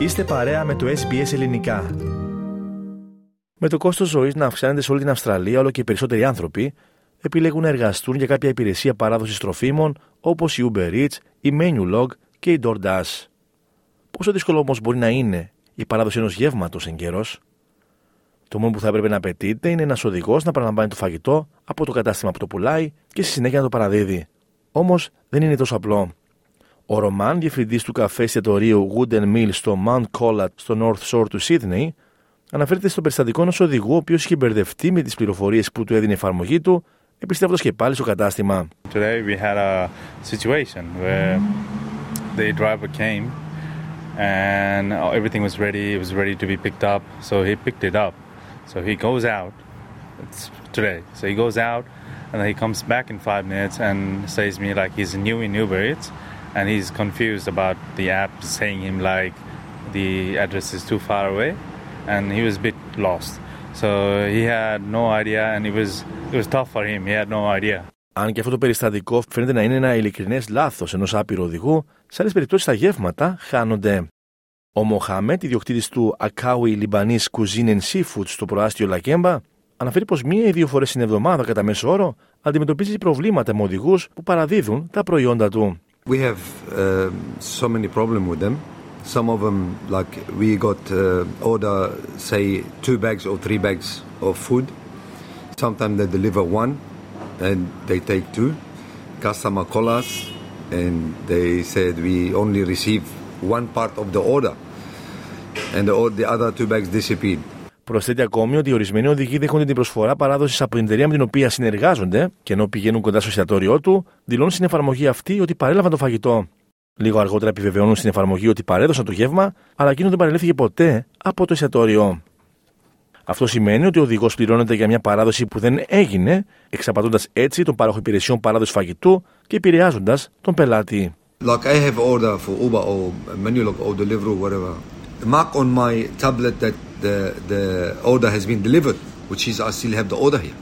Είστε παρέα με το SBS Ελληνικά. Με το κόστος ζωής να αυξάνεται σε όλη την Αυστραλία, όλο και οι περισσότεροι άνθρωποι επιλέγουν να εργαστούν για κάποια υπηρεσία παράδοσης τροφίμων όπως η Uber Eats, η Menulog και η DoorDash. Πόσο δύσκολο όμως μπορεί να είναι η παράδοση ενός γεύματος εν καιρός; Το μόνο που θα έπρεπε να απαιτείται είναι ένας οδηγός να παραλαμβάνει το φαγητό από το κατάστημα που το πουλάει και στη συνέχεια να το παραδίδει. Όμως δεν είναι τόσο απλό. Ο Ρωμάν, διευθυντή του καφέ εστιατορίου Wooden Mill στο Mount Collat στο North Shore του Sydney, αναφέρεται στο περιστατικό ενό οδηγού ο οποίο είχε μπερδευτεί με τι πληροφορίε που του έδινε η εφαρμογή του, επιστρέφοντα και πάλι στο κατάστημα. Today we had a situation where the driver came and everything was ready, it was ready to be picked up, so he picked it up. So he goes out. It's today. So he goes out and then he comes back in five minutes and says me like he's new in Uber Eats and he's confused about the app saying him like the address is too far away and he was a bit lost. So he had no idea and it was it was tough for him. He had no idea. Αν και αυτό το περιστατικό φαίνεται να είναι ένα ειλικρινές λάθος ενός άπειρου οδηγού, σε άλλες περιπτώσεις τα γεύματα χάνονται. Ο Μοχάμετ, ιδιοκτήτης του Ακάουι Λιμπανής Cuisine and Seafood στο προάστιο Λακέμπα, αναφέρει πως μία ή δύο φορές την εβδομάδα κατά μέσο όρο αντιμετωπίζει προβλήματα με οδηγούς που παραδίδουν τα προϊόντα του. We have uh, so many problems with them. Some of them, like we got uh, order, say two bags or three bags of food. Sometimes they deliver one, and they take two. Customer call us, and they said we only receive one part of the order, and the, the other two bags disappeared. Προσθέτει ακόμη ότι οι ορισμένοι οδηγοί δέχονται την προσφορά παράδοσης από την εταιρεία με την οποία συνεργάζονται και ενώ πηγαίνουν κοντά στο εστιατόριό του, δηλώνουν στην εφαρμογή αυτή ότι παρέλαβαν το φαγητό. Λίγο αργότερα επιβεβαιώνουν στην εφαρμογή ότι παρέδωσαν το γεύμα, αλλά εκείνο δεν παρελήφθηκε ποτέ από το εστιατόριο. Αυτό σημαίνει ότι ο οδηγός πληρώνεται για μια παράδοση που δεν έγινε, εξαπατώντας έτσι τον πάροχο υπηρεσιών παράδοσης φαγητού και επηρεάζοντας τον πελάτη. Like I have order for Uber or Menulog or Deliveroo, whatever. Mark on my tablet that the the order has been delivered, which is I still have the order here.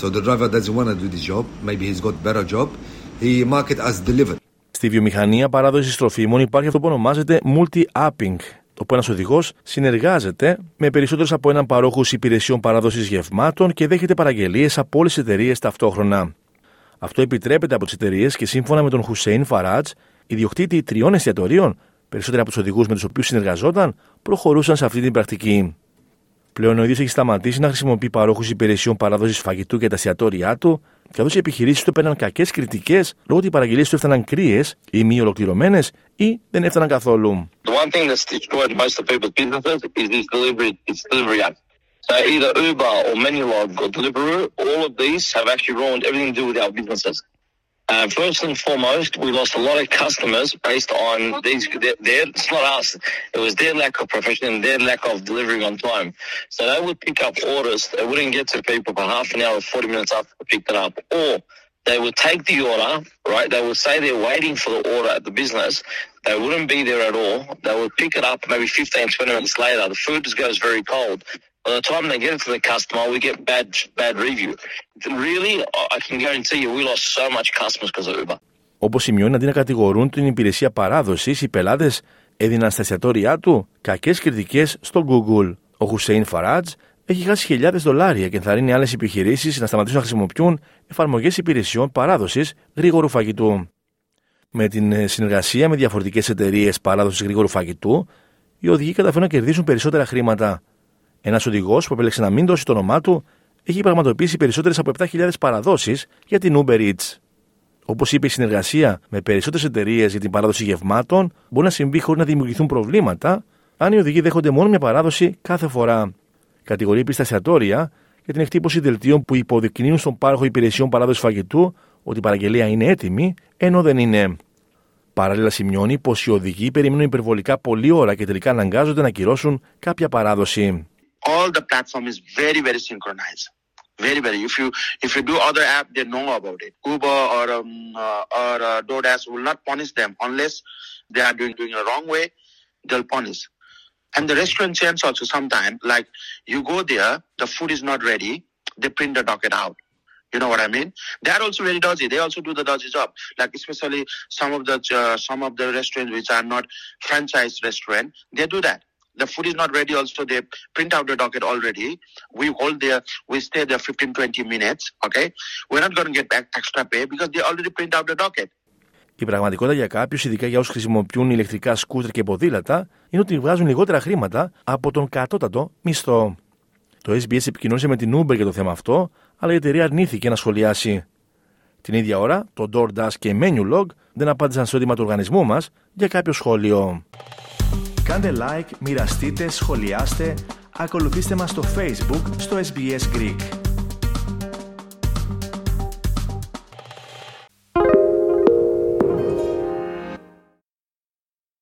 So the driver doesn't want to do this job. Maybe he's got better job. He mark it as delivered. Στη βιομηχανία παράδοσης τροφίμων υπάρχει αυτό που ονομάζεται multi-upping, όπου ένας οδηγός συνεργάζεται με περισσότερους από έναν παρόχους υπηρεσιών παράδοσης γευμάτων και δέχεται παραγγελίες από όλες τις εταιρείες ταυτόχρονα. Αυτό επιτρέπεται από τις εταιρείες και σύμφωνα με τον Χουσέιν Φαράτζ, ιδιοκτήτη τριών εστιατορίων, περισσότεροι από τους οδηγούς με τους οποίους συνεργαζόταν, προχωρούσαν σε αυτή την πρακτική. Πλέον ο ίδιο έχει σταματήσει να χρησιμοποιεί παρόχους υπηρεσιών παράδοσης φαγητού για τα εστιατόρια του, καθώς οι επιχειρήσεις του έπαιρναν κακές κριτικές λόγω ότι οι παραγγελίες του έφταναν κρύες ή μη ολοκληρωμένες ή δεν έφταναν καθόλου. The one thing that's destroyed most of people's businesses is this delivery, this delivery app. So either Uber or Menulog or Deliveroo, all of these have actually ruined everything to do with our businesses. Uh, first and foremost, we lost a lot of customers based on these. Their, their, it's not us. It was their lack of profession their lack of delivering on time. So they would pick up orders. They wouldn't get to people for half an hour or 40 minutes after they picked it up. Or they would take the order, right? They would say they're waiting for the order at the business. They wouldn't be there at all. They would pick it up maybe 15, 20 minutes later. The food just goes very cold. By the time they get it to the customer, we get bad bad review. Really, I can guarantee you, we lost so much customers because of Uber. Όπω σημειώνει, αντί να κατηγορούν την υπηρεσία παράδοση, οι πελάτε έδιναν στα εστιατόρια του κακέ κριτικέ στο Google. Ο Χουσέιν Φαράτζ έχει χάσει χιλιάδες δολάρια και ενθαρρύνει άλλες επιχειρήσεις να σταματήσουν να χρησιμοποιούν εφαρμογές υπηρεσιών παράδοσης γρήγορου φαγητού. Με την συνεργασία με διαφορετικές εταιρείες παράδοσης γρήγορου φαγητού, οι οδηγοί καταφέρουν να κερδίσουν περισσότερα χρήματα. Ένας οδηγός που επέλεξε να μην δώσει το όνομά του έχει πραγματοποιήσει περισσότερες από 7.000 παραδόσεις για την Uber Eats. Όπως είπε, η συνεργασία με περισσότερες εταιρείες για την παράδοση γευμάτων μπορεί να συμβεί χωρίς να δημιουργηθούν προβλήματα αν οι οδηγοί δέχονται μόνο μια παράδοση κάθε φορά. Κατηγορεί επίσης τα εστιατόρια για την εκτύπωση δελτίων που υποδεικνύουν στον πάροχο υπηρεσιών παράδοσης φαγητού ότι η παραγγελία είναι έτοιμη, ενώ δεν είναι. Παράλληλα, σημειώνει πως οι οδηγοί περιμένουν υπερβολικά πολλή ώρα και τελικά αναγκάζονται να ακυρώσουν κάποια παράδοση. all the platform is very very synchronized. Very very. If you if you do other app they know about it. Uber or um, uh, or uh, DoorDash will not punish them unless they are doing doing it the wrong way. They'll punish and the restaurant chains also sometimes like you go there the food is not ready they print the docket out You know what I mean? They are also very dodgy. They also do the dodgy job. Like especially some of the uh, some of the restaurants which are not franchise restaurant, they do that. The food is not ready. Also, they print out the docket already. We hold there. We stay there 15, 20 minutes. Okay, we're not going to get back extra pay because they already print out the docket. Η πραγματικότητα για κάποιους, ειδικά για όσους χρησιμοποιούν ηλεκτρικά σκούτρ και ποδήλατα, είναι ότι βγάζουν λιγότερα χρήματα από τον κατώτατο μισθό. Το SBS επικοινώνησε με την Uber για το θέμα αυτό, αλλά η εταιρεία αρνήθηκε να σχολιάσει. Την ίδια ώρα, το DoorDash και Menulog δεν απάντησαν στο έτοιμα του οργανισμού μας για κάποιο σχόλιο. Κάντε like, μοιραστείτε, σχολιάστε, ακολουθήστε μας στο Facebook στο SBS Greek.